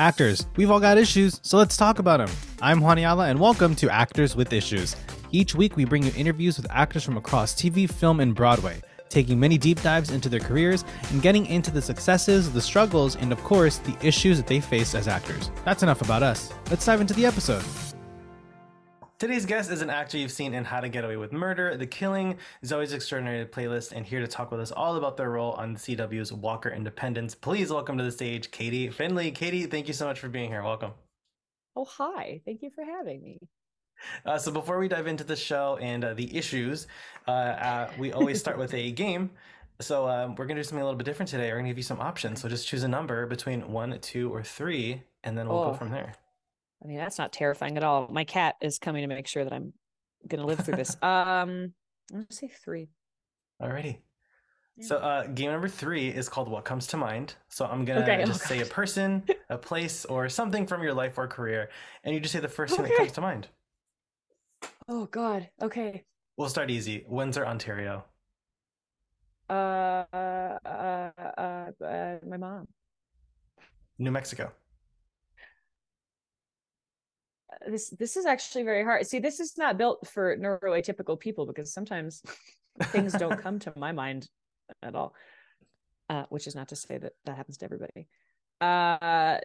Actors, we've all got issues, so let's talk about them. I'm Juan Ayala, and welcome to Actors with Issues. Each week, we bring you interviews with actors from across TV, film, and Broadway, taking many deep dives into their careers and getting into the successes, the struggles, and of course, the issues that they face as actors. That's enough about us. Let's dive into the episode. Today's guest is an actor you've seen in How to Get Away with Murder, The Killing, Zoe's Extraordinary Playlist, and here to talk with us all about their role on CW's Walker Independence. Please welcome to the stage Katie Findlay. Katie, thank you so much for being here. Welcome. Oh, hi. Thank you for having me. Uh, so before we dive into the show and uh, the issues, uh, uh we always start with a game. So um, we're gonna do something a little bit different today. We're gonna give you some options. So just choose a number between one, two, or three, and then we'll oh. go from there. I mean, that's not terrifying at all. My cat is coming to make sure that I'm going to live through this. um, I'm to say three. Alrighty. Yeah. So, uh, game number three is called What Comes to Mind. So, I'm going to okay. just oh, say a person, a place, or something from your life or career. And you just say the first okay. thing that comes to mind. Oh, God. Okay. We'll start easy. Windsor, Ontario. Uh, uh, uh, uh, my mom. New Mexico this this is actually very hard. See, this is not built for neuroatypical people because sometimes things don't come to my mind at all. Uh, which is not to say that that happens to everybody. Uh,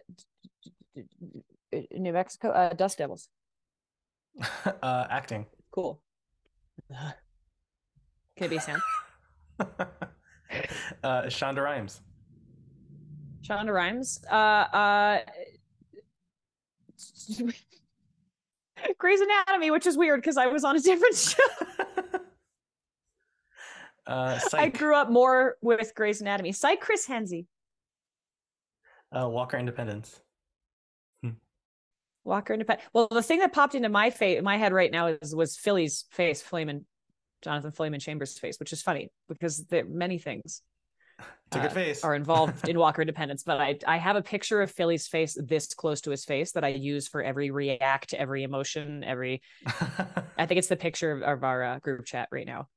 New Mexico, uh, Dust Devils. Uh, acting. Cool. Can it be Sam? uh, Shonda Rhimes. Shonda Rhimes. Uh, uh, Grey's Anatomy, which is weird because I was on a different show. uh, I grew up more with Grey's Anatomy. Psych Chris Henze. Uh, Walker Independence. Hmm. Walker Independence. Well, the thing that popped into my face, my head right now is was Philly's face, Philemon, Jonathan Philemon Chambers' face, which is funny because there are many things it's a good uh, face. are involved in Walker Independence, but I I have a picture of Philly's face this close to his face that I use for every react, every emotion, every. I think it's the picture of, of our uh, group chat right now,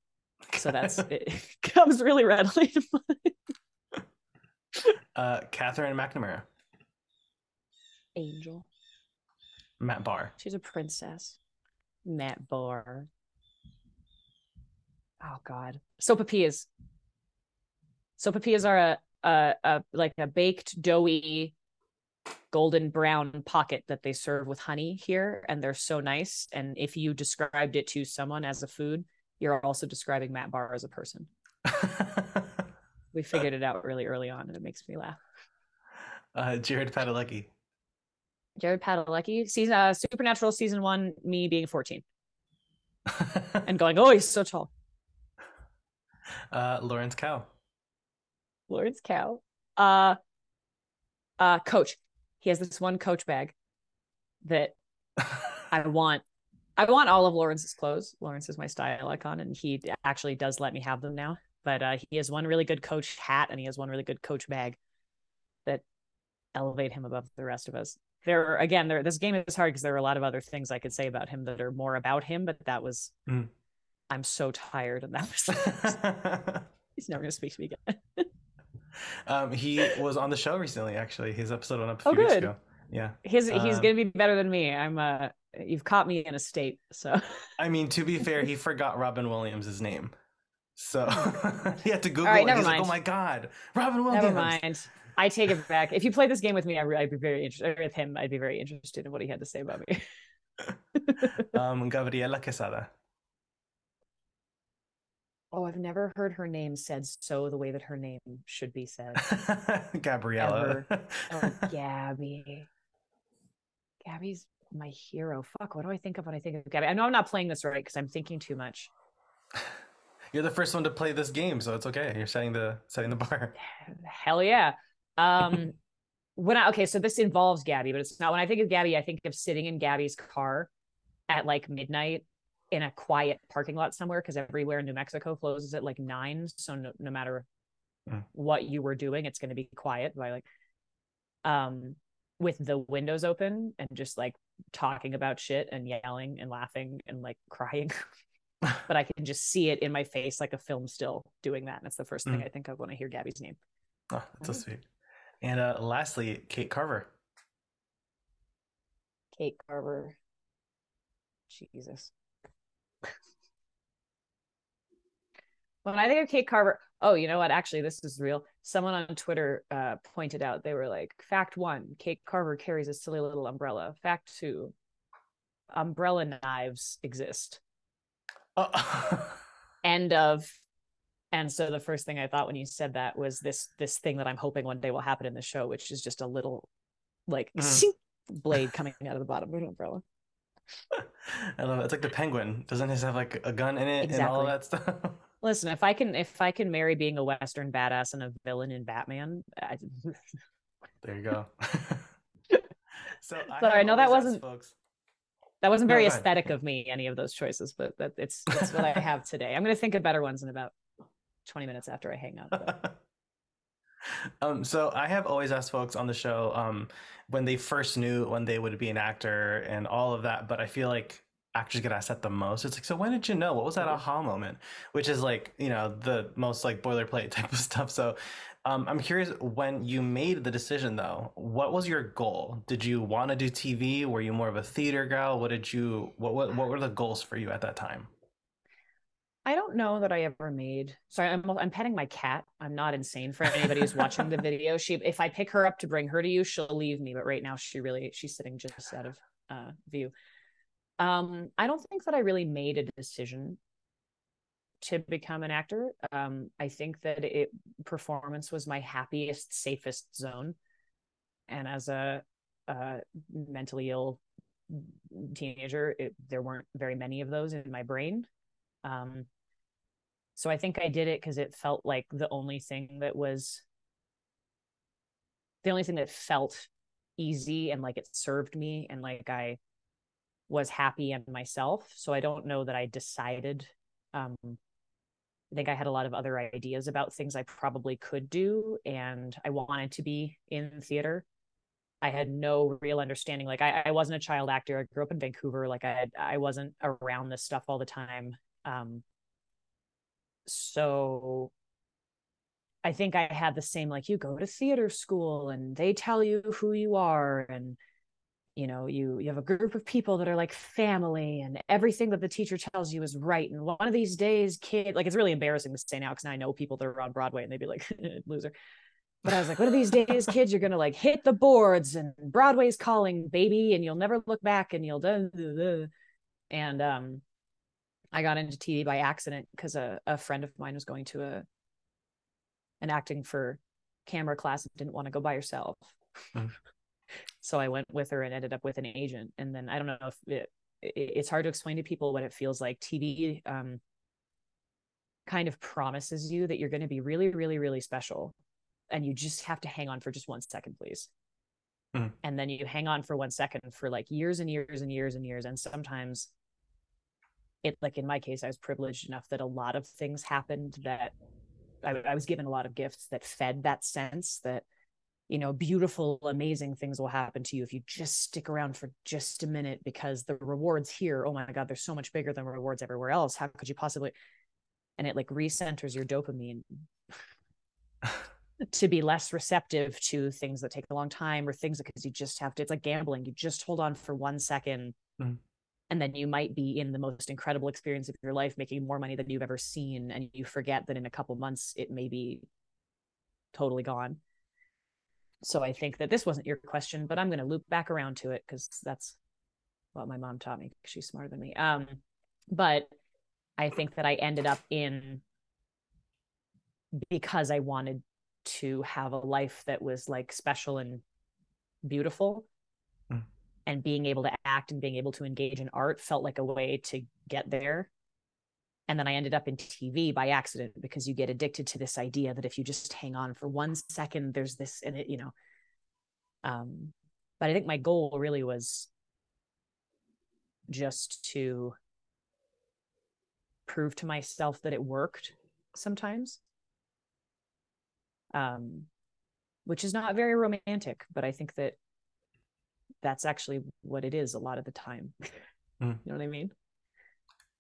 so that's it comes really readily to mind. uh, Katherine McNamara. Angel. Matt Barr. She's a princess. Matt Barr. Oh God. Sopapillas. Sopapillas are a, a, a like a baked doughy golden brown pocket that they serve with honey here and they're so nice. And if you described it to someone as a food you're also describing matt barr as a person. We figured it out really early on and it makes me laugh. Uh, jared padalecki. Jared padalecki? Season uh, supernatural season one me being 14 and going oh he's so tall. Uh, lawrence Kao Lawrence Kao. Uh, uh, Coach. He has this one Coach bag that I want. I want all of Lawrence's clothes. Lawrence is my style icon, and he actually does let me have them now. But uh, he has one really good Coach hat, and he has one really good Coach bag that elevate him above the rest of us. There, are, again, there. This game is hard because there are a lot of other things I could say about him that are more about him, but that was. Mm. I'm so tired, and that was. he's never going to speak to me again. Um, he was on the show recently. Actually, his episode went up a oh, few oh, weeks ago. Yeah, he's he's um, gonna be better than me. I'm uh, you've caught me in a state. So I mean, to be fair, he forgot Robin Williams' name, so he had to Google. Right, it. He's mind. like, "Oh my god, Robin Williams." Never mind. I take it back. If you play this game with me, I'd be very interested with him. I'd be very interested in what he had to say about me. um, Gabriela Quezada. Oh, I've never heard her name said so the way that her name should be said. Gabriella. Oh, Gabby. Gabby's my hero. Fuck, what do I think of when I think of Gabby? I know I'm not playing this right because I'm thinking too much. You're the first one to play this game, so it's okay. You're setting the setting the bar. Hell yeah. Um when I okay, so this involves Gabby, but it's not when I think of Gabby, I think of sitting in Gabby's car at like midnight in a quiet parking lot somewhere because everywhere in New Mexico closes at like nine. So no, no matter mm. what you were doing, it's going to be quiet by like, um, with the windows open and just like talking about shit and yelling and laughing and like crying. but I can just see it in my face like a film still doing that. And that's the first thing mm. I think of when I hear Gabby's name. Oh, that's so sweet. And uh, lastly, Kate Carver. Kate Carver. Jesus. When I think of Kate Carver, oh, you know what? Actually, this is real. Someone on Twitter uh, pointed out they were like, fact one, Kate Carver carries a silly little umbrella. Fact two, umbrella knives exist. Uh- End of. And so the first thing I thought when you said that was this this thing that I'm hoping one day will happen in the show, which is just a little like mm. blade coming out of the bottom of an umbrella. I love it. It's like the penguin. Doesn't his have like a gun in it exactly. and all that stuff? Listen, if I can if I can marry being a Western badass and a villain in Batman, I... there you go. so I sorry, I know that wasn't folks. That wasn't very no, aesthetic of me, any of those choices, but that it's it's what I have today. I'm gonna think of better ones in about 20 minutes after I hang up. Um, so I have always asked folks on the show um, when they first knew when they would be an actor and all of that, but I feel like actors get asked that the most. It's like, so when did you know? What was that aha moment? Which is like, you know, the most like boilerplate type of stuff. So um, I'm curious when you made the decision though, what was your goal? Did you want to do TV? Were you more of a theater gal? What did you, what, what, what were the goals for you at that time? I don't know that I ever made. Sorry, I'm I'm petting my cat. I'm not insane for anybody who's watching the video. She, if I pick her up to bring her to you, she'll leave me. But right now, she really she's sitting just out of uh, view. Um, I don't think that I really made a decision to become an actor. Um, I think that it performance was my happiest, safest zone, and as a, a mentally ill teenager, it, there weren't very many of those in my brain. Um, so I think I did it because it felt like the only thing that was the only thing that felt easy and like it served me and like I was happy in myself. So I don't know that I decided. Um, I think I had a lot of other ideas about things I probably could do, and I wanted to be in theater. I had no real understanding. Like I, I wasn't a child actor. I grew up in Vancouver. Like I I wasn't around this stuff all the time. Um, so I think I had the same like you go to theater school and they tell you who you are and you know you you have a group of people that are like family and everything that the teacher tells you is right. And one of these days kid like it's really embarrassing to say now because I know people that are on Broadway and they'd be like loser. But I was like one of these days kids? You're gonna like hit the boards and Broadway's calling baby and you'll never look back and you'll do and um I got into TV by accident because a, a friend of mine was going to a an acting for camera class and didn't want to go by herself. Mm. so I went with her and ended up with an agent. And then I don't know if it, it, it's hard to explain to people what it feels like. TV um, kind of promises you that you're going to be really, really, really special. And you just have to hang on for just one second, please. Mm. And then you hang on for one second for like years and years and years and years. And sometimes it like in my case i was privileged enough that a lot of things happened that I, I, was given a lot of gifts that fed that sense that you know beautiful amazing things will happen to you if you just stick around for just a minute because the rewards here oh my god they're so much bigger than rewards everywhere else. How could you possibly and it like recenters your dopamine to be less receptive to things that take a long time or things because you just have to it's like gambling. You just hold on for one second mm and then you might be in the most incredible experience of your life making more money than you've ever seen and you forget that in a couple months it may be totally gone. So i think that this wasn't your question but i'm going to loop back around to it because that's what my mom taught me she's smarter than me. Um but i think that i ended up in because i wanted to have a life that was like special and beautiful and being able to act and being able to engage in art felt like a way to get there. And then i ended up in tv by accident because you get addicted to this idea that if you just hang on for one second there's this and it you know um but i think my goal really was just to prove to myself that it worked sometimes. Um which is not very romantic but i think that that's actually what it is a lot of the time. Mm. you know what I mean?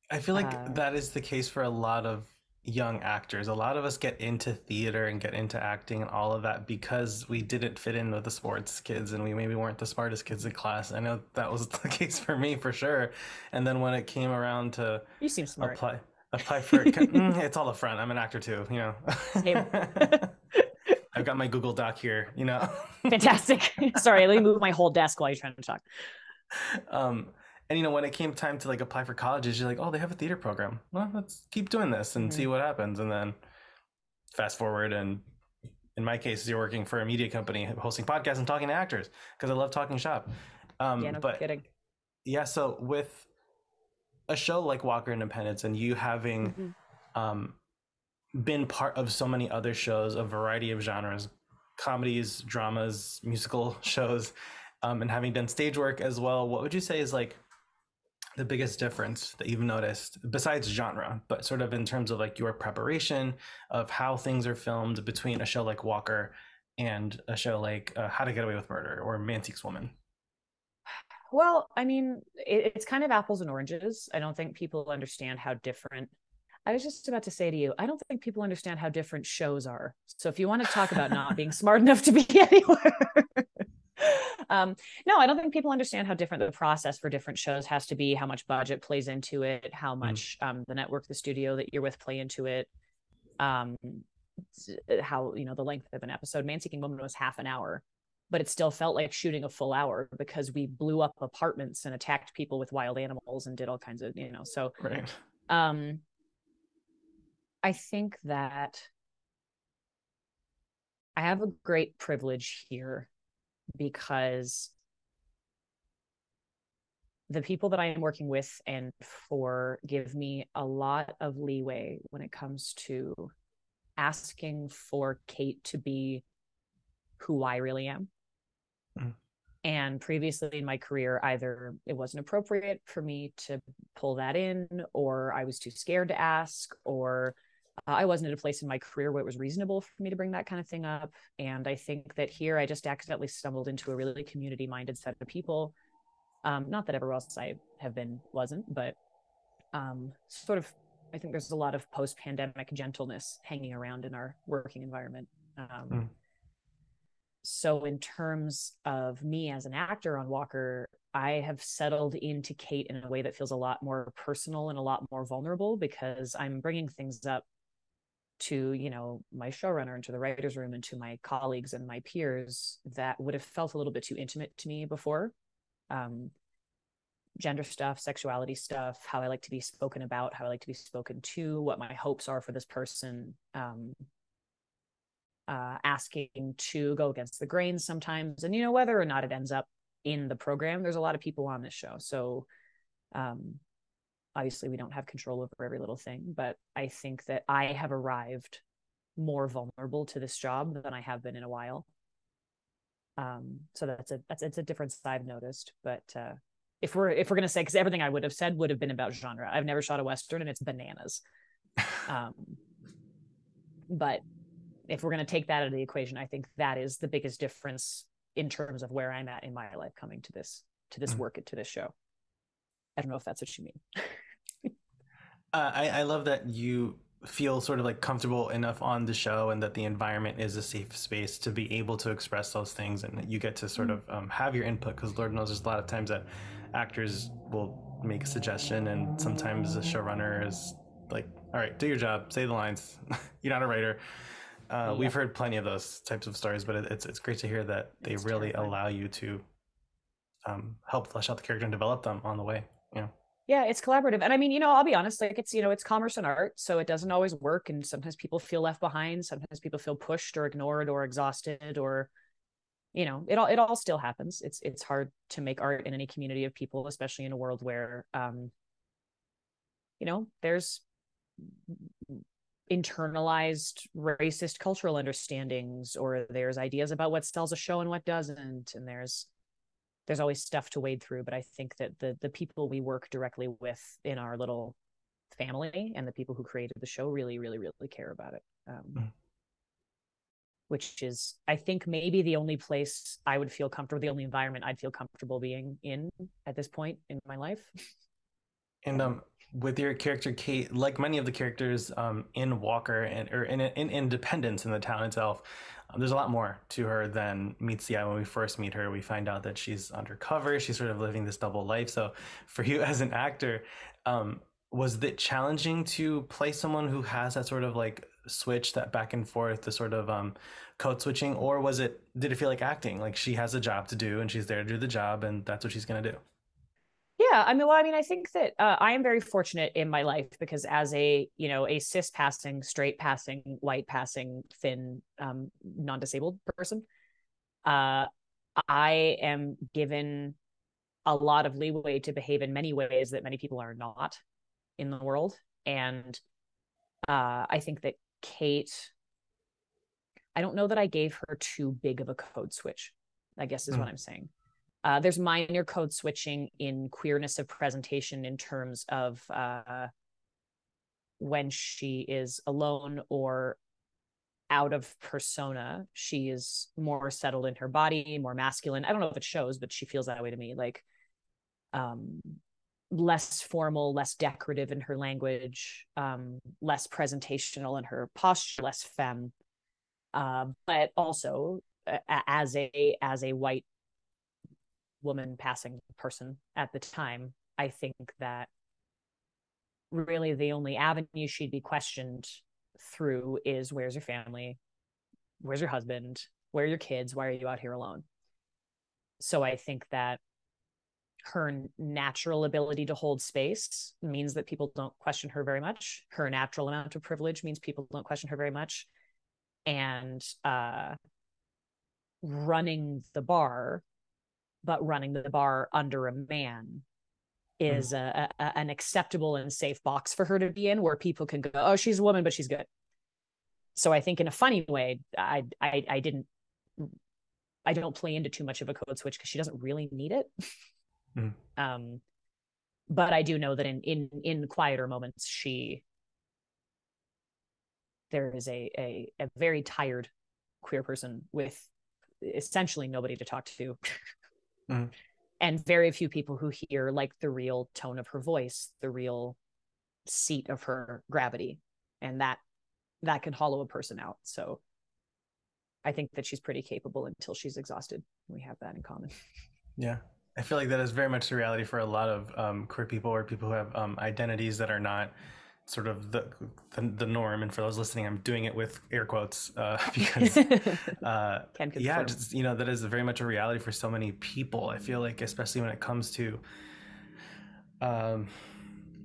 I feel like uh, that is the case for a lot of young actors. A lot of us get into theater and get into acting and all of that because we didn't fit in with the sports kids and we maybe weren't the smartest kids in class. I know that was the case for me for sure. And then when it came around to you seem smart. apply apply for mm, it's all a front. I'm an actor too, you know. I've got my Google Doc here, you know. Fantastic. Sorry, let me move my whole desk while you're trying to talk. Um, and you know when it came time to like apply for colleges you're like oh they have a theater program well let's keep doing this and mm-hmm. see what happens and then fast forward and in my case you're working for a media company hosting podcasts and talking to actors because i love talking shop um yeah, no but kidding. yeah so with a show like walker independence and you having mm-hmm. um been part of so many other shows a variety of genres comedies dramas musical shows um, and having done stage work as well what would you say is like the biggest difference that you've noticed besides genre but sort of in terms of like your preparation of how things are filmed between a show like walker and a show like uh, how to get away with murder or man seeks woman? Well i mean it, it's kind of apples and oranges. I don't think people understand how different i was just about to say to you i don't think people understand how different shows are so if you want to talk about not being smart enough to be anywhere um, no, I don't think people understand how different the process for different shows has to be, how much budget plays into it, how mm. much um, the network, the studio that you're with play into it. Um, how you know the length of an episode. Man Seeking Woman was half an hour, but it still felt like shooting a full hour because we blew up apartments and attacked people with wild animals and did all kinds of you know. So, right. um, I think that I have a great privilege here because the people that I am working with and for give me a lot of leeway when it comes to asking for Kate to be who I really am. Mm. And previously in my career, either it wasn't appropriate for me to pull that in, or I was too scared to ask, or uh, I wasn't at a place in my career where it was reasonable for me to bring that kind of thing up. And I think that here I just accidentally stumbled into a really community minded set of people. Um, not that everywhere else I have been wasn't, but um, sort of, I think there's a lot of post pandemic gentleness hanging around in our working environment. Um, mm. So, in terms of me as an actor on Walker, I have settled into Kate in a way that feels a lot more personal and a lot more vulnerable because I'm bringing things up to you know my showrunner and to the writers room and to my colleagues and my peers that would have felt a little bit too intimate to me before. Um, gender stuff sexuality stuff how i like to be spoken about how i like to be spoken to what my hopes are for this person um, uh, asking to go against the grain sometimes. And you know whether or not it ends up in the program there's a lot of people on this show. So um, obviously we don't have control over every little thing but i think that i have arrived more vulnerable to this job than i have been in a while. Um so that's a that's it's a difference i've noticed but uh if we're if we're gonna say because everything i would have said would have been about genre. I've never shot a western and it's bananas. Um but if we're going to take that out of the equation i think that is the biggest difference in terms of where i'm at in my life coming to this to this mm-hmm. work to this show. I don't know if that's what you mean Uh, I, I love that you feel sort of like comfortable enough on the show and that the environment is a safe space to be able to express those things and that you get to sort of um, have your input because lord knows there's a lot of times that actors will make a suggestion and sometimes the showrunner is like all right do your job say the lines you're not a writer uh, yeah. we've heard plenty of those types of stories but it, it's it's great to hear that they it's really terrifying. allow you to um, help flesh out the character and develop them on the way you know yeah it's collaborative and i mean you know i'll be honest like it's you know it's commerce and art so it doesn't always work and sometimes people feel left behind sometimes people feel pushed or ignored or exhausted or you know it all it all still happens. It's it's hard to make art in any community of people especially in a world where um you know there's internalized racist cultural understandings or there's ideas about what sells a show and what doesn't and there's there's always stuff to wade through but i think that the the people we work directly with in our little family and the people who created the show really really really care about it um, mm. which is i think maybe the only place i would feel comfortable the only environment i'd feel comfortable being in at this point in my life and um with your character Kate, like many of the characters um, in Walker and or in, in Independence in the town itself, um, there's a lot more to her than meets the eye. When we first meet her, we find out that she's undercover. She's sort of living this double life. So, for you as an actor, um, was it challenging to play someone who has that sort of like switch, that back and forth, the sort of um, code switching, or was it? Did it feel like acting? Like she has a job to do and she's there to do the job, and that's what she's gonna do. Yeah, I mean, well, I mean, I think that uh, I am very fortunate in my life because as a you know a cis passing, straight passing, white passing, thin, um, non disabled person, uh, I am given a lot of leeway to behave in many ways that many people are not in the world, and uh, I think that Kate, I don't know that I gave her too big of a code switch. I guess is mm. what I'm saying. Uh, there's minor code switching in queerness of presentation in terms of uh, when she is alone or out of persona, she is more settled in her body, more masculine. I don't know if it shows, but she feels that way to me. Like um, less formal, less decorative in her language, um, less presentational in her posture, less femme. Uh, but also uh, as a as a white woman passing person at the time, I think that really the only avenue she'd be questioned through is where's your family? Where's your husband? Where are your kids? Why are you out here alone? So I think that her natural ability to hold space means that people don't question her very much. Her natural amount of privilege means people don't question her very much. And uh, running the bar but running the bar under a man is mm. a, a, an acceptable and safe box for her to be in where people can go oh she's a woman but she's good so i think in a funny way i i, I didn't i don't play into too much of a code switch because she doesn't really need it mm. um but i do know that in in in quieter moments she there is a a, a very tired queer person with essentially nobody to talk to mm. and very few people who hear like the real tone of her voice the real seat of her gravity and that that can hollow a person out. So i think that she's pretty capable until she's exhausted. We have that in common. Yeah. I feel like that is very much the reality for a lot of um, queer people or people who have um, identities that are not sort of the, the, the norm. And for those listening, I'm doing it with air quotes uh, because uh, yeah, just, you know that is very much a reality for so many people. I feel like, especially when it comes to um,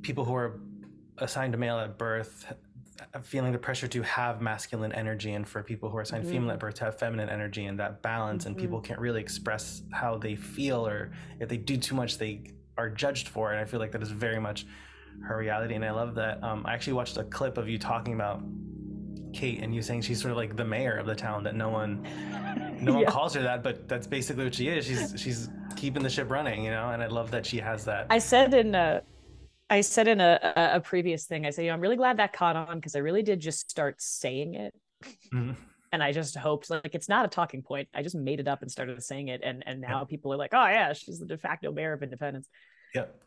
people who are assigned a male at birth, feeling the pressure to have masculine energy, and for people who are assigned mm-hmm. female at birth to have feminine energy, and that balance, mm-hmm. and people can't really express how they feel, or if they do too much, they are judged for it. And I feel like that is very much her reality. And I love that. Um, I actually watched a clip of you talking about Kate and you saying she's sort of like the mayor of the town that no one no one calls her that, but that's basically what she is. She's she's keeping the ship running, you know. And I love that she has that. I said in a, I said in a a, previous thing, I said, you know, I'm really glad that caught on because I really did just start saying it. Mm-hmm. And I just hoped like it's not a talking point. I just made it up and started saying it, and and now people are like, oh yeah, she's the de facto mayor of Independence. Yep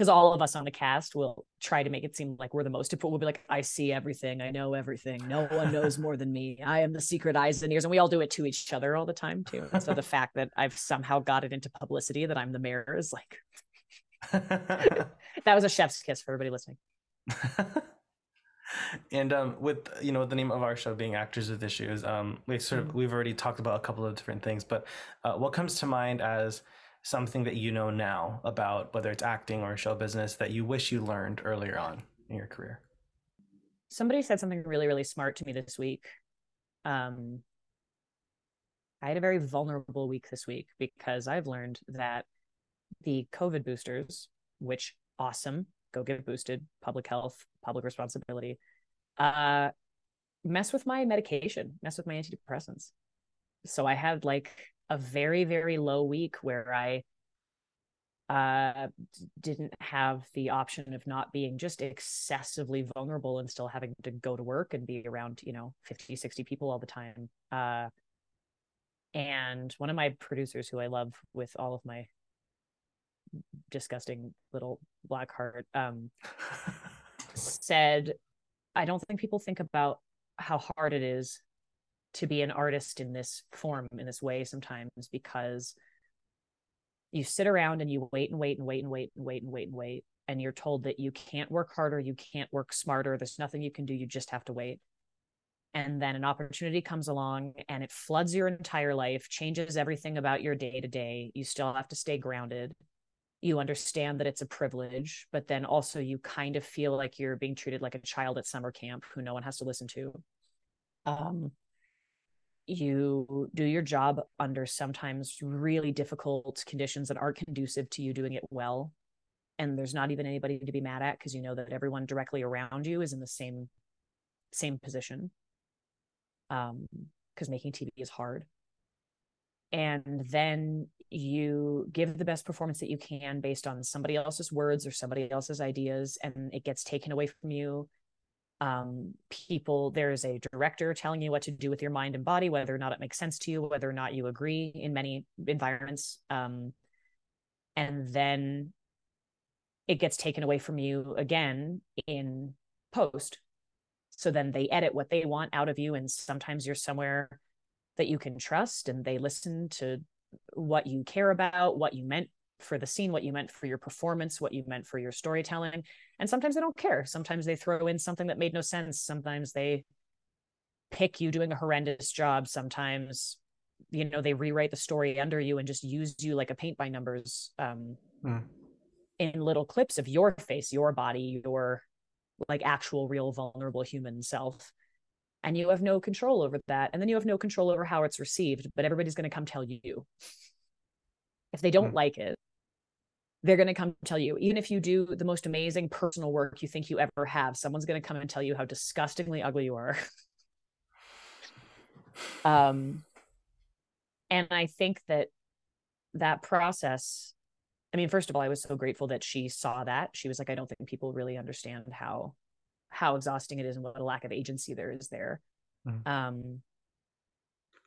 because all of us on the cast will try to make it seem like we're the most important. We'll be like, I see everything, I know everything. No one knows more than me. I am the secret eyes and ears, and we all do it to each other all the time too. And so the fact that I've somehow got it into publicity that I'm the mayor is like that was a chef's kiss for everybody listening. and um, with you know the name of our show being actors with issues, um, we sort of mm-hmm. we've already talked about a couple of different things, but uh, what comes to mind as something that you know now about whether it's acting or show business that you wish you learned earlier on in your career? Somebody said something really, really smart to me this week. Um, I had a very vulnerable week this week because I've learned that the COVID boosters, which awesome, go get boosted, public health, public responsibility, uh, mess with my medication, mess with my antidepressants. So I had like a very very low week where i uh, didn't have the option of not being just excessively vulnerable and still having to go to work and be around you know 50 60 people all the time uh, and one of my producers who i love with all of my disgusting little black heart, um, said, I don't think people think about how hard it is to be an artist in this form, in this way sometimes, because you sit around and you wait and wait and wait and wait and wait and wait and wait. And you're told that you can't work harder, you can't work smarter, there's nothing you can do, you just have to wait. And then an opportunity comes along and it floods your entire life, changes everything about your day to day. You still have to stay grounded you understand that it's a privilege, but then also you kind of feel like you're being treated like a child at summer camp who no one has to listen to. Um, you do your job under sometimes really difficult conditions that aren't conducive to you doing it well. And there's not even anybody to be mad at because you know that everyone directly around you is in the same same position. Um, because making TV is hard and then you give the best performance that you can based on somebody else's words or somebody else's ideas and it gets taken away from you um, people there's a director telling you what to do with your mind and body whether or not it makes sense to you whether or not you agree in many environments um, and then it gets taken away from you again in post. So then they edit what they want out of you and sometimes you're somewhere that you can trust and they listen to what you care about, what you meant for the scene, what you meant for your performance, what you meant for your storytelling. And sometimes they don't care. Sometimes they throw in something that made no sense. Sometimes they pick you doing a horrendous job. Sometimes, you know, they rewrite the story under you and just use you like a paint by numbers um, mm. in little clips of your face, your body, your like actual, real, vulnerable human self and you have no control over that and then you have no control over how it's received but everybody's going to come tell you if they don't mm. like it they're going to come tell you even if you do the most amazing personal work you think you ever have someone's going to come and tell you how disgustingly ugly you are um and i think that that process i mean first of all i was so grateful that she saw that she was like i don't think people really understand how how exhausting it is and what a lack of agency there is there. Mm-hmm. Um,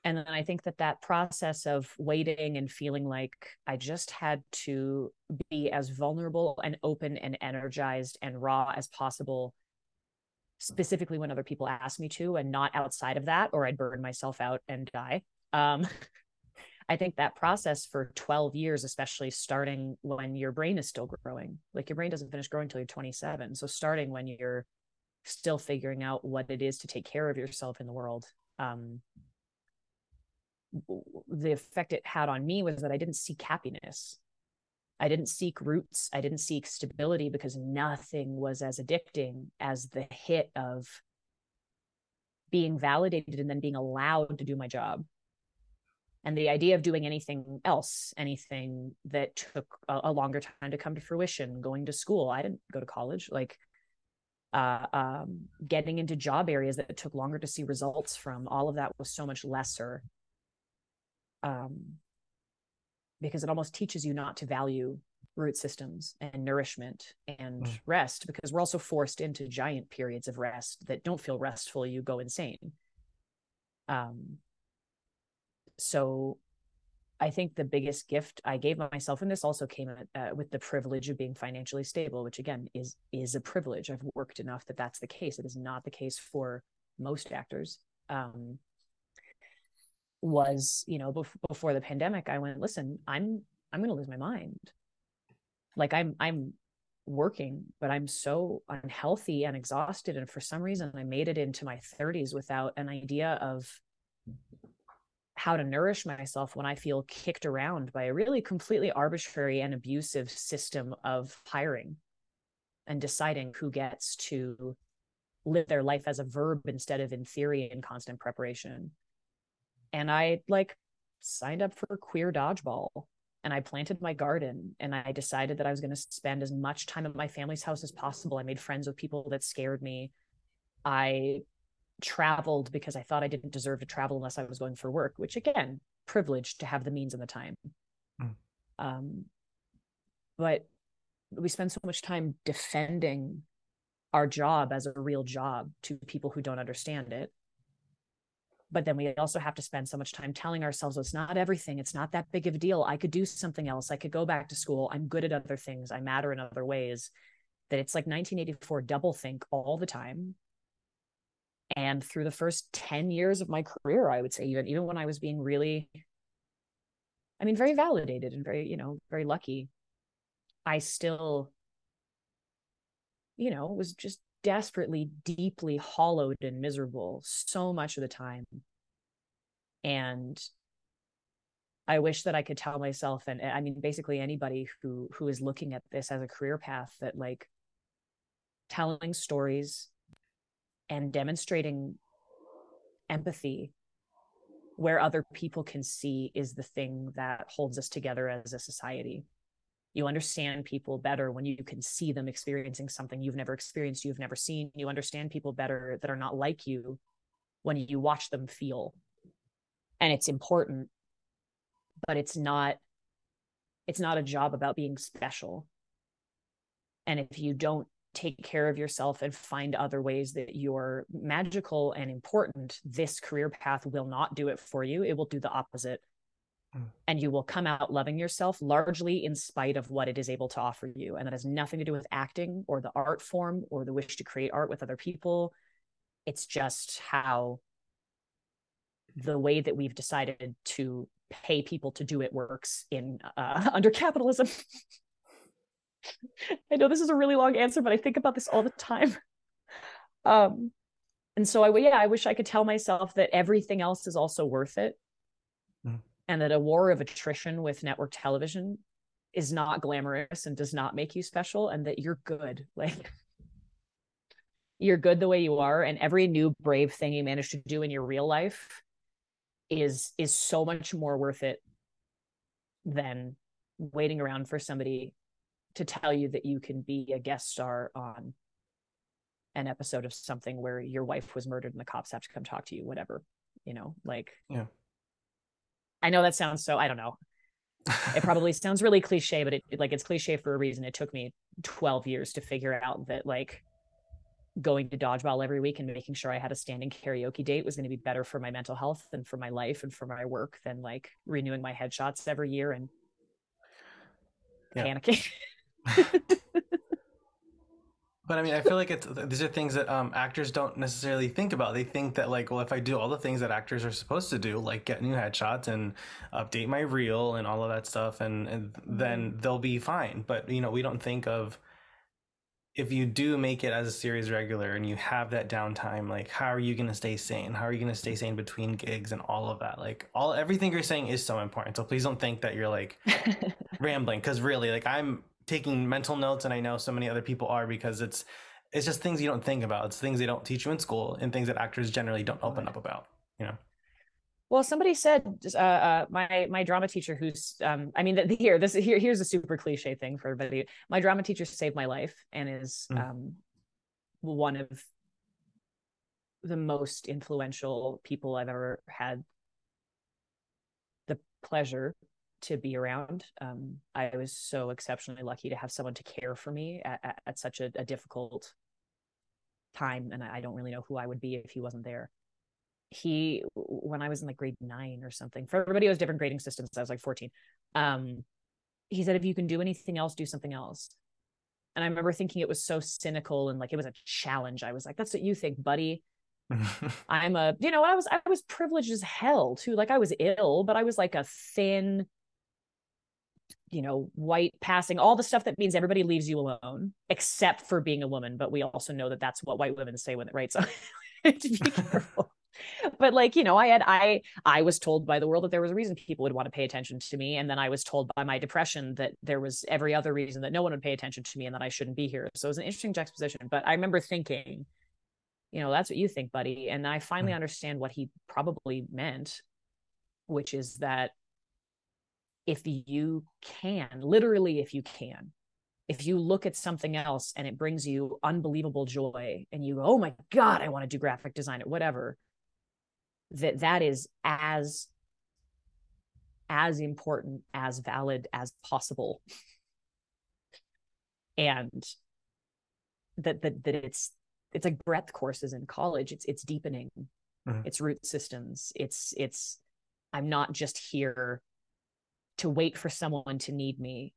and then I think that that process of waiting and feeling like I just had to be as vulnerable and open and energized and raw as possible, specifically when other people ask me to, and not outside of that, or I'd burn myself out and die. Um, I think that process for 12 years, especially starting when your brain is still growing, like your brain doesn't finish growing until you're 27. So starting when you're still figuring out what it is to take care of yourself in the world um, the effect it had on me was that i didn't seek happiness. I didn't seek roots. I didn't seek stability because nothing was as addicting as the hit of being validated and then being allowed to do my job. And the idea of doing anything else anything that took a, a longer time to come to fruition going to school i didn't go to college like uh, um, getting into job areas that took longer to see results from all of that was so much lesser um, because it almost teaches you not to value root systems and nourishment and mm. rest because we're also forced into giant periods of rest that don't feel restful you go insane um so I think the biggest gift I gave myself, and this also came uh, with the privilege of being financially stable, which again is is a privilege. I've worked enough that that's the case. It is not the case for most actors. Um, was you know bef- before the pandemic, I went, listen, I'm I'm going to lose my mind. Like I'm I'm working, but I'm so unhealthy and exhausted, and for some reason, I made it into my 30s without an idea of how to nourish myself when I feel kicked around by a really completely arbitrary and abusive system of hiring and deciding who gets to live their life as a verb instead of in theory and constant preparation. And I like signed up for queer dodgeball and I planted my garden and I decided that I was going to spend as much time at my family's house as possible. I made friends with people that scared me. I traveled because I thought I didn't deserve to travel unless I was going for work, which again, privileged to have the means and the time. Mm. Um, but we spend so much time defending our job as a real job to people who don't understand it but then we also have to spend so much time telling ourselves oh, it's not everything. It's not that big of a deal. I could do something else. I could go back to school. I'm good at other things. I matter in other ways. That it's like 1984 double think all the time. And through the first 10 years of my career i would say even even when i was being really i mean very validated and very you know very lucky i still you know was just desperately deeply hollowed and miserable so much of the time. And i wish that i could tell myself and i mean basically anybody who who is looking at this as a career path that like telling stories and demonstrating empathy where other people can see is the thing that holds us together as a society you understand people better when you can see them experiencing something you've never experienced you've never seen. You understand people better that are not like you when you watch them feel. And it's important but it's not it's not a job about being special. And if you don't take care of yourself and find other ways that you're magical and important this career path will not do it for you. It will do the opposite. And you will come out loving yourself largely in spite of what it is able to offer you and that has nothing to do with acting or the art form or the wish to create art with other people. It's just how the way that we've decided to pay people to do it works in uh, under capitalism. I know this is a really long answer but i think about this all the time. Um and so i yeah i wish i could tell myself that everything else is also worth it. Mm and that a war of attrition with network television is not glamorous and does not make you special and that you're good like you're good the way you are and every new brave thing you manage to do in your real life is is so much more worth it than waiting around for somebody to tell you that you can be a guest star on an episode of something where your wife was murdered and the cops have to come talk to you whatever you know like yeah I know that sounds so, I don't know. it probably sounds really cliche, but it like it's cliche for a reason. It took me 12 years to figure out that like going to dodgeball every week and making sure I had a standing karaoke date was going to be better for my mental health and for my life and for my work than like renewing my headshots every year and yeah. panicking. But I mean, I feel like it's these are things that um, actors don't necessarily think about. They think that like, well, if I do all the things that actors are supposed to do, like get new headshots and update my reel and all of that stuff, and, and then mm-hmm. they'll be fine. But you know, we don't think of if you do make it as a series regular and you have that downtime, like how are you going to stay sane? How are you going to stay sane between gigs and all of that? Like all everything you're saying is so important. So please don't think that you're like rambling because really, like I'm taking mental notes and I know so many other people are because it's it's just things you don't think about. It's things they don't teach you in school and things that actors generally don't open up about, you know. Well, somebody said uh, uh, my my drama teacher, who's um, I mean, the, here this here here's a super cliche thing for everybody. My drama teacher saved my life and is mm. um, one of the most influential people I've ever had the pleasure to be around. Um, I was so exceptionally lucky to have someone to care for me at, at, at such a, a, difficult time, and I don't really know who I would be if he wasn't there. He, when I was in like grade nine or something, for everybody, it was different grading systems. I was like 14. Um, he said, if you can do anything else, do something else. And I remember thinking it was so cynical and like it was a challenge. I was like, that's what you think, buddy. I'm a, you know, I was I was privileged as hell too. Like I was ill, but I was like a thin, you know, white passing, all the stuff that means everybody leaves you alone, except for being a woman. But we also know that that's what white women say when it right. So to be careful. but like you know i had i i was told by the world that there was a reason people would want to pay attention to me and then i was told by my depression that there was every other reason that no one would pay attention to me and that i shouldn't be here so it was an interesting juxtaposition but i remember thinking you know that's what you think buddy and i finally mm-hmm. understand what he probably meant which is that if you can, literally, if you can, if you look at something else and it brings you unbelievable joy and you go, oh my God, I want to do graphic design or whatever, that that is as as important as valid as possible. And that that that it's it's like breadth courses in college. It's it's deepening Mhm. it's root systems. It's it's i'm not just here to wait for someone to need me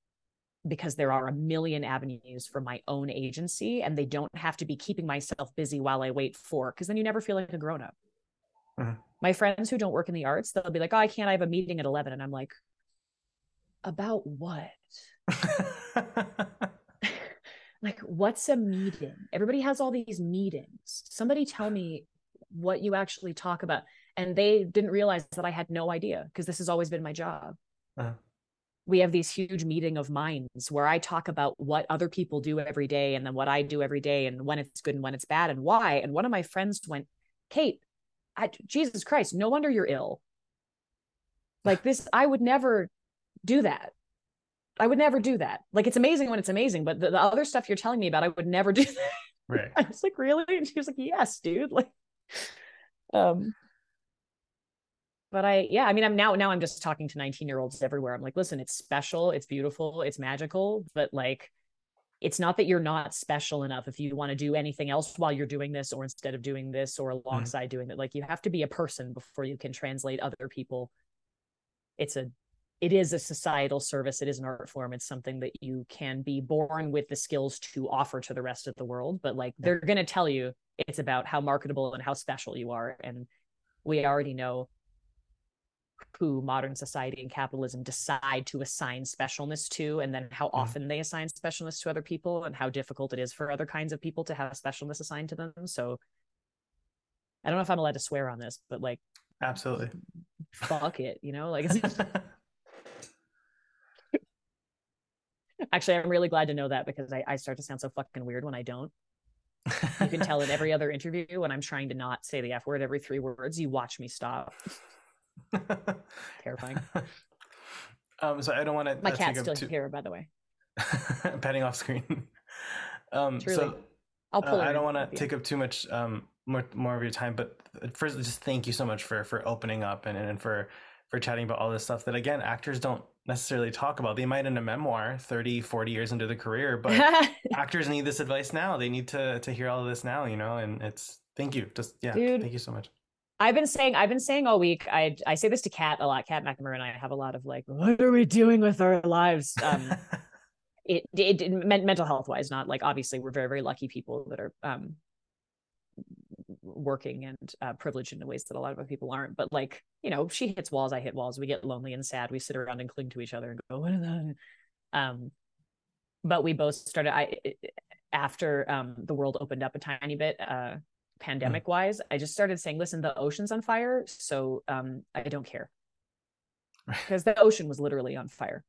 because there are a million avenues for my own agency and they don't have to be keeping myself busy while i wait for because then you never feel like a grown up. Mhm. my friends who don't work in the arts they'll be like oh i can't i have a meeting at 11 and i'm like about what? Like what's a meeting? Everybody has all these meetings. Somebody tell me what you actually talk about. And they didn't realize that i had no idea because this has always been my job Uh-huh. we have these huge meeting of minds where i talk about what other people do every day and then what i do every day and when it's good and when it's bad and why and one of my friends went kate I, jesus christ no wonder you're ill like this i would never do that I would never do that. Like it's amazing when it's amazing, but the, the other stuff you're telling me about, I would never do that. right. I was like, really? And she was like, yes, dude. Like, um, but I, yeah, I mean, I'm now, now I'm just talking to 19 year olds everywhere. I'm like, listen, it's special, it's beautiful, it's magical, but like, it's not that you're not special enough if you want to do anything else while you're doing this or instead of doing this or mm. alongside doing it. Like, you have to be a person before you can translate other people. It's a it is a societal service it is an art form it's something that you can be born with the skills to offer to the rest of the world but like they're going to tell you it's about how marketable and how special you are and we already know who modern society and capitalism decide to assign specialness to and then how mm-hmm. often they assign specialness to other people and how difficult it is for other kinds of people to have specialness assigned to them so i don't know if i'm allowed to swear on this but like Absolutely. fuck it you know like Actually, I'm really glad to know that because I, I start to sound so fucking weird when I don't. You can tell in every other interview when I'm trying to not say the F word every three words, you watch me stop. Terrifying. um, so I don't want to My uh, cat's still too here, by the way. petting off screen. Um, Truly. so I'll uh, pull her I don't want to take up too much um more more of your time, but first, just thank you so much for for opening up and and for for chatting about all this stuff that again actors don't necessarily talk about. They might in a memoir 30, 40 years into the career, but actors need this advice now. They need to to hear all of this now, you know. And it's thank you, just yeah, Dude. thank you so much. I've been saying I've been saying all week. I I say this to Kat a lot. Kat McNamara and I have a lot of like, what are we doing with our lives? Um, it, it, it men- mental health wise, not like obviously we're very very lucky people that are um working and uh, privileged in ways that a lot of other people aren't. But like you know, she hits walls, I hit walls. We get lonely and sad. We sit around and cling to each other and go, what is that? Um, but we both started. I after um the world opened up a tiny bit. Uh, pandemic wise i just started saying listen the ocean's on fire so um i don't care. Because the ocean was literally on fire.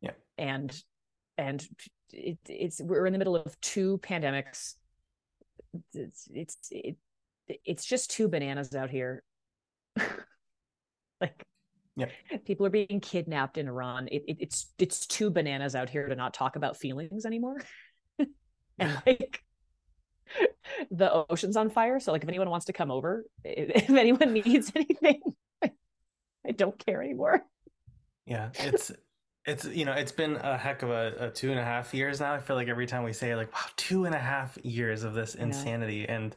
Yeah. and and it, it's we're in the middle of two pandemics. It's it's it, it's just two bananas out here. Like Yeah. people are being kidnapped in iran. It, it, it's it's two bananas out here to not talk about feelings anymore. And like the ocean's on fire. So like if anyone wants to come over if anyone needs anything i don't care anymore. Yeah, it's it's you know it's been a heck of a, a two and a half years now. I feel like every time we say like wow, two and a half years of this insanity, and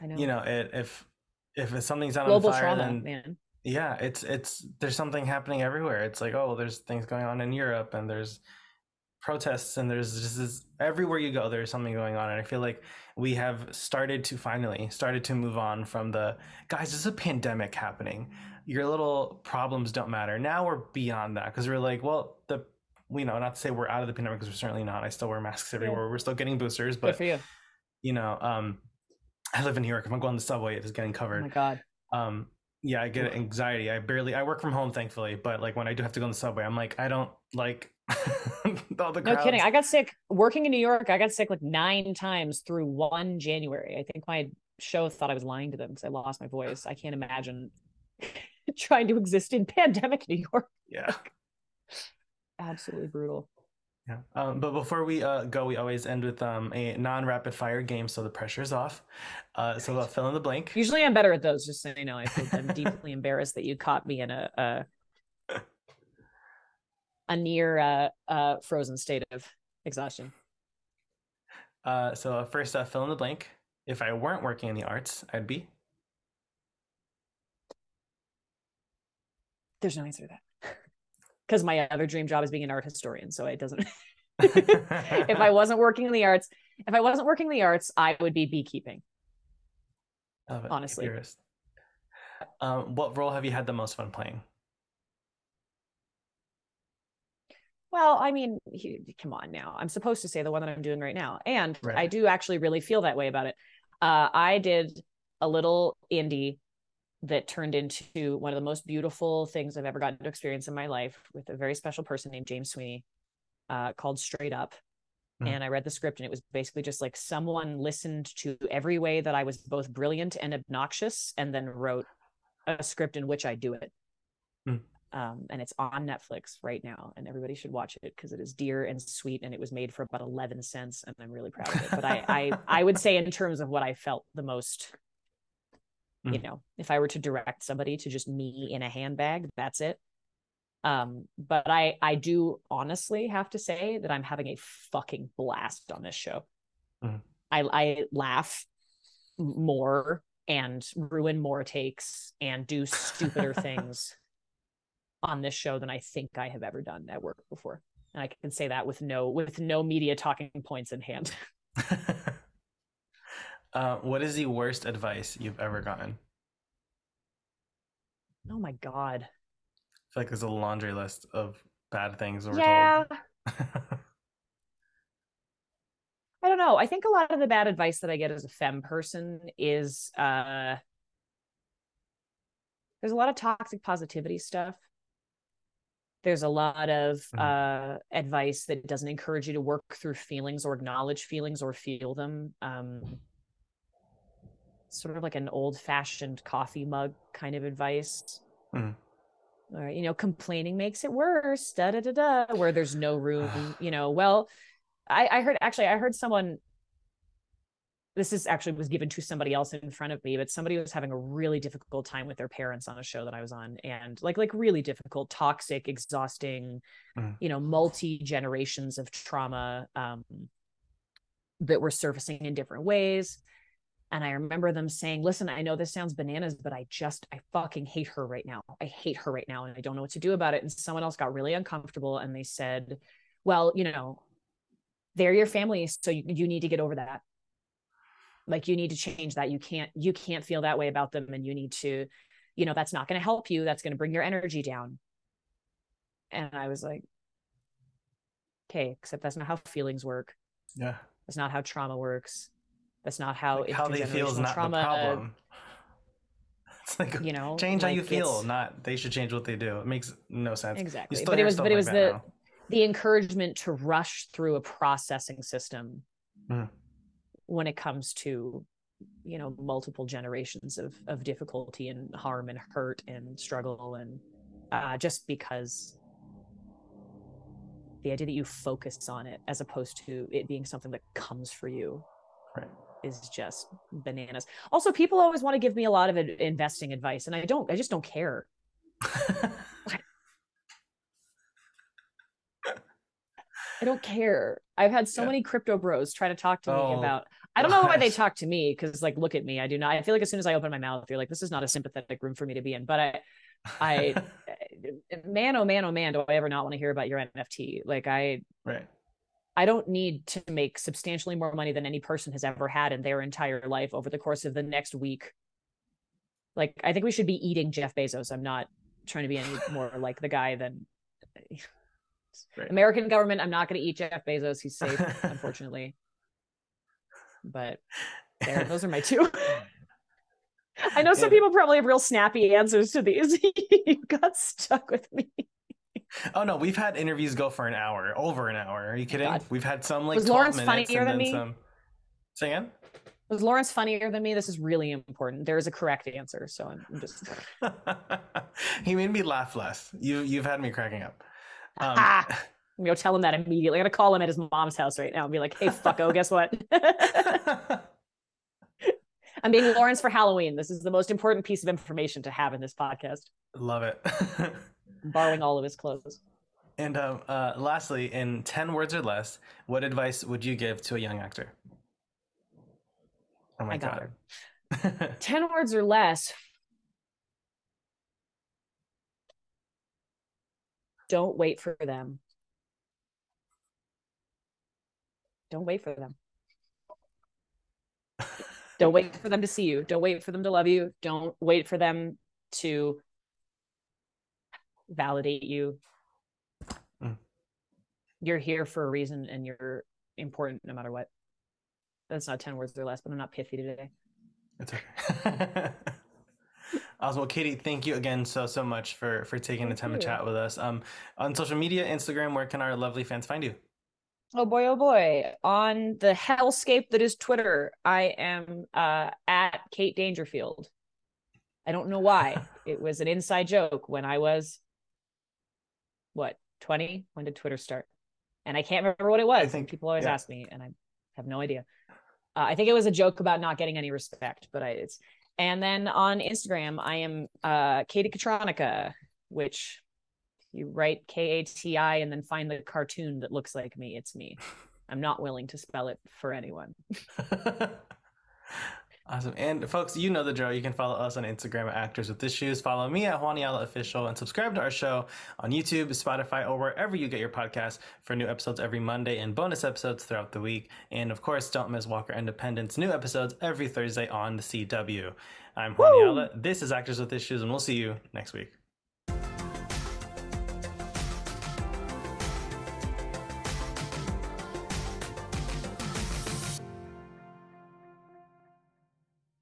i know you know. it, if if something's not global on fire, trauma then man. yeah, it's it's there's something happening everywhere. It's like oh, there's things going on in Europe, and there's protests, and there's just this, everywhere you go, there's something going on, and I feel like we have started to finally started to move on from the guys. There's a pandemic happening. Your little problems don't matter. Now we're beyond that because we're like, well, the you know, not to say we're out of the pandemic because we're certainly not. I still wear masks everywhere. We're still getting boosters, good but for you you know, um, I live in New York. If I'm going the subway, it is getting covered oh my god um yeah i get anxiety. I barely i work from home thankfully but like when i do have to go on the subway i'm like i don't like all the no kidding. i got sick working in new york i got sick like nine times through one january. I think my show thought i was lying to them because i lost my voice. I can't imagine trying to exist in pandemic new york. Yeah. Absolutely brutal yeah. Um but before we uh go we always end with um a non-rapid fire game so the pressure's off. Uh so uh, fill in the blank. Usually i'm better at those just so you know. I feel i'm deeply embarrassed that you caught me in a a, a near uh uh frozen state of exhaustion. Uh so uh, first uh fill in the blank. If i weren't working in the arts i'd be? There's no answer to that. Because my other dream job is being an art historian. So it doesn't if I wasn't working in the arts, if I wasn't working in the arts, I would be beekeeping. Honestly. Um, what role have you had the most fun playing? Well, I mean, he, come on now. I'm supposed to say the one that I'm doing right now. And Right. I do actually really feel that way about it. Uh, I did a little indie that turned into one of the most beautiful things I've ever gotten to experience in my life with a very special person named James Sweeney uh, called Straight Up. Mhm. And I read the script, and it was basically just like someone listened to every way that I was both brilliant and obnoxious, and then wrote a script in which I do it. Hmm. Um, and it's on Netflix right now, and everybody should watch it because it is dear and sweet, and it was made for about eleven cents, and I'm really proud of it. But I, I, I would say in terms of what I felt the most, you Hmm. know, if I were to direct somebody to just me in a handbag, that's it. Um, but I, I do honestly have to say that I'm having a fucking blast on this show. Mhm. I, I laugh more and ruin more takes and do stupider things on this show than I think I have ever done at work before. And I can say that with no with no media talking points in hand. uh, what is the worst advice you've ever gotten? Oh my god. I feel like there's a laundry list of bad things we're Yeah. told. I don't know. I think a lot of the bad advice that I get as a femme person is uh there's a lot of toxic positivity stuff. There's a lot of uh advice that doesn't encourage you to work through feelings or acknowledge feelings or feel them. Um sort of like an old-fashioned coffee mug kind of advice. Mhm. Or, you know, complaining makes it worse, da da da da, where there's no room, you know, well, I, I heard actually I heard someone this is actually was given to somebody else in front of me, but somebody was having a really difficult time with their parents on a show that I was on and like like really difficult, toxic, exhausting, Mhm. you know, multi generations of trauma um that were surfacing in different ways. And I remember them saying, listen, I know this sounds bananas, but I just, I fucking hate her right now. I hate her right now. And I don't know what to do about it. And someone else got really uncomfortable and they said, well, you know, they're your family. So you, you need to get over that. Like you need to change that. You can't, you can't feel that way about them. And you need to, you know, that's not going to help you. That's going to bring your energy down. And I was like, okay, except that's not how feelings work. yeah. That's not how trauma works. That's not how Like, how they feel is not trauma, the problem. It's like you know, change how you feel, not they should change what they do. It makes no sense. Exactly. But it was, but it was the now. the encouragement to rush through a processing system Mhm. when it comes to you know multiple generations of of difficulty and harm and hurt and struggle and uh, just because the idea that you focus on it as opposed to it being something that comes for you Right. Is just bananas. Also, people always want to give me a lot of investing advice, and I don't. I just don't care. I don't care. I've had so Yeah. many crypto bros try to talk to me Oh, about. I don't know why they talk to me because, like, look at me. I do not. I feel like as soon as I open my mouth, you're like, this is not a sympathetic room for me to be in. But I, I, eh, man, oh man, oh man, do I ever not want to hear about your NFT? Like, I, right. I don't need to make substantially more money than any person has ever had in their entire life over the course of the next week. Like, I think we should be eating Jeff Bezos. I'm not trying to be any more like the guy than Right. American government. I'm not going to eat Jeff Bezos. He's safe, unfortunately. But there, those are my two. I know some people probably have real snappy answers to these. you got stuck with me. Oh no, we've had interviews go for an hour, over an hour. Are you kidding? God. We've had some like Was 12 Lawrence minutes funnier and than then me? some. Say again? Was Lawrence funnier than me? This is really important. There is a correct answer, so I'm just. he made me laugh less. You you've had me cracking up. Um, Ah! I'm gonna tell him that immediately. I'm gonna call him at his mom's house right now and be like, "Hey, fucko, guess what? I'm being Lawrence for Halloween. This is the most important piece of information to have in this podcast. Love it. Borrowing all of his clothes. and um, uh, lastly, in ten words or less, what advice would you give to a young actor? Oh my I god. Ten words or less. don't wait for them. Don't wait for them. don't wait for them to see you. Don't wait for them to love you. Don't wait for them to validate you. Mm. You're here for a reason and you're important no matter what. That's not 10 words or less, but I'm not pithy today. It's okay. awesome. Well, Katie, thank you again so so much for for taking Thank the time you. to chat with us. Um, on social media, Instagram, where can our lovely fans find you? Oh boy, oh boy. On the hellscape that is Twitter, I am uh, at Kate Dangerfield. I don't know why. it was an inside joke when I was, what, 20? When did Twitter start? And I can't remember what it was. think- People always yeah. ask me, and I have no idea. Uh, I think it was a joke about not getting any respect, but I, it's. And then on Instagram, I am uh, Katie Katronica, which you write K A T I and then find the cartoon that looks like me. It's me. I'm not willing to spell it for anyone. awesome. And folks, you know the drill. You can follow us on Instagram at Actors with Issues. Follow me at Juaniala Official and subscribe to our show on YouTube, Spotify, or wherever you get your podcasts for new episodes every Monday and bonus episodes throughout the week. And of course, don't miss Walker Independence new episodes every Thursday on the CW. I'm Juaniala. This is Actors with Issues, and we'll see you next week.